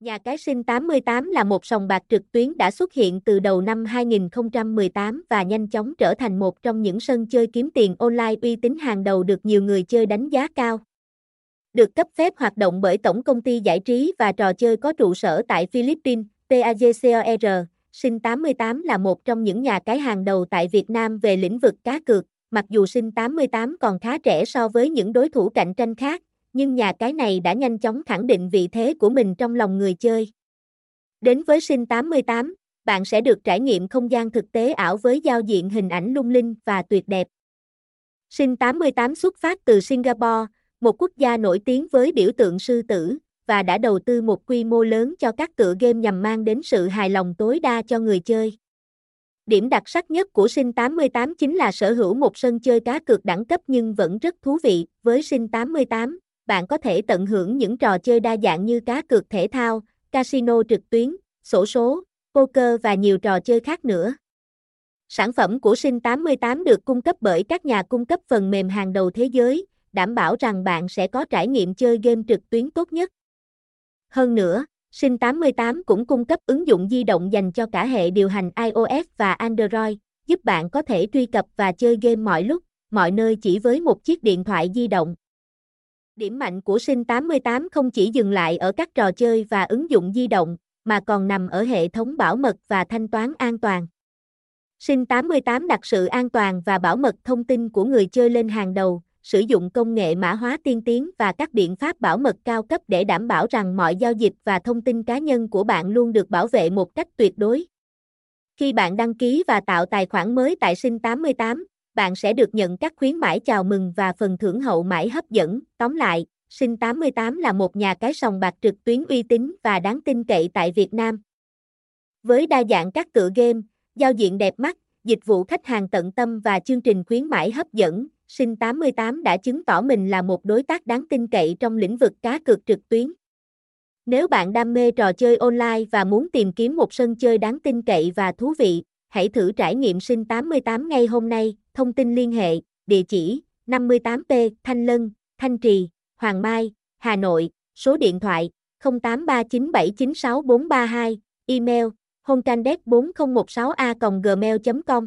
Nhà cái sinh 88 là một sòng bạc trực tuyến đã xuất hiện từ đầu năm 2018 và nhanh chóng trở thành một trong những sân chơi kiếm tiền online uy tín hàng đầu được nhiều người chơi đánh giá cao. Được cấp phép hoạt động bởi Tổng công ty giải trí và trò chơi có trụ sở tại Philippines, PAGCOR, Sinh 88 là một trong những nhà cái hàng đầu tại Việt Nam về lĩnh vực cá cược, mặc dù Sinh 88 còn khá trẻ so với những đối thủ cạnh tranh khác, nhưng nhà cái này đã nhanh chóng khẳng định vị thế của mình trong lòng người chơi. Đến với Sinh 88, bạn sẽ được trải nghiệm không gian thực tế ảo với giao diện hình ảnh lung linh và tuyệt đẹp. Sinh 88 xuất phát từ Singapore, một quốc gia nổi tiếng với biểu tượng sư tử, và đã đầu tư một quy mô lớn cho các tựa game nhằm mang đến sự hài lòng tối đa cho người chơi. Điểm đặc sắc nhất của Sinh 88 chính là sở hữu một sân chơi cá cược đẳng cấp nhưng vẫn rất thú vị. Với Sinh 88, bạn có thể tận hưởng những trò chơi đa dạng như cá cược thể thao, casino trực tuyến, sổ số, poker và nhiều trò chơi khác nữa. Sản phẩm của Sinh 88 được cung cấp bởi các nhà cung cấp phần mềm hàng đầu thế giới, đảm bảo rằng bạn sẽ có trải nghiệm chơi game trực tuyến tốt nhất. Hơn nữa, Sinh 88 cũng cung cấp ứng dụng di động dành cho cả hệ điều hành iOS và Android, giúp bạn có thể truy cập và chơi game mọi lúc, mọi nơi chỉ với một chiếc điện thoại di động. Điểm mạnh của Sinh 88 không chỉ dừng lại ở các trò chơi và ứng dụng di động, mà còn nằm ở hệ thống bảo mật và thanh toán an toàn. Sinh 88 đặt sự an toàn và bảo mật thông tin của người chơi lên hàng đầu, sử dụng công nghệ mã hóa tiên tiến và các biện pháp bảo mật cao cấp để đảm bảo rằng mọi giao dịch và thông tin cá nhân của bạn luôn được bảo vệ một cách tuyệt đối. Khi bạn đăng ký và tạo tài khoản mới tại Sinh 88, bạn sẽ được nhận các khuyến mãi chào mừng và phần thưởng hậu mãi hấp dẫn. Tóm lại, Sinh 88 là một nhà cái sòng bạc trực tuyến uy tín và đáng tin cậy tại Việt Nam. Với đa dạng các tựa game, giao diện đẹp mắt, dịch vụ khách hàng tận tâm và chương trình khuyến mãi hấp dẫn, Sinh 88 đã chứng tỏ mình là một đối tác đáng tin cậy trong lĩnh vực cá cược trực tuyến. Nếu bạn đam mê trò chơi online và muốn tìm kiếm một sân chơi đáng tin cậy và thú vị, hãy thử trải nghiệm Sinh 88 ngay hôm nay. Thông tin liên hệ, địa chỉ 58P Thanh Lân, Thanh Trì, Hoàng Mai, Hà Nội, số điện thoại 0839796432, email honcandet4016 a gmail.com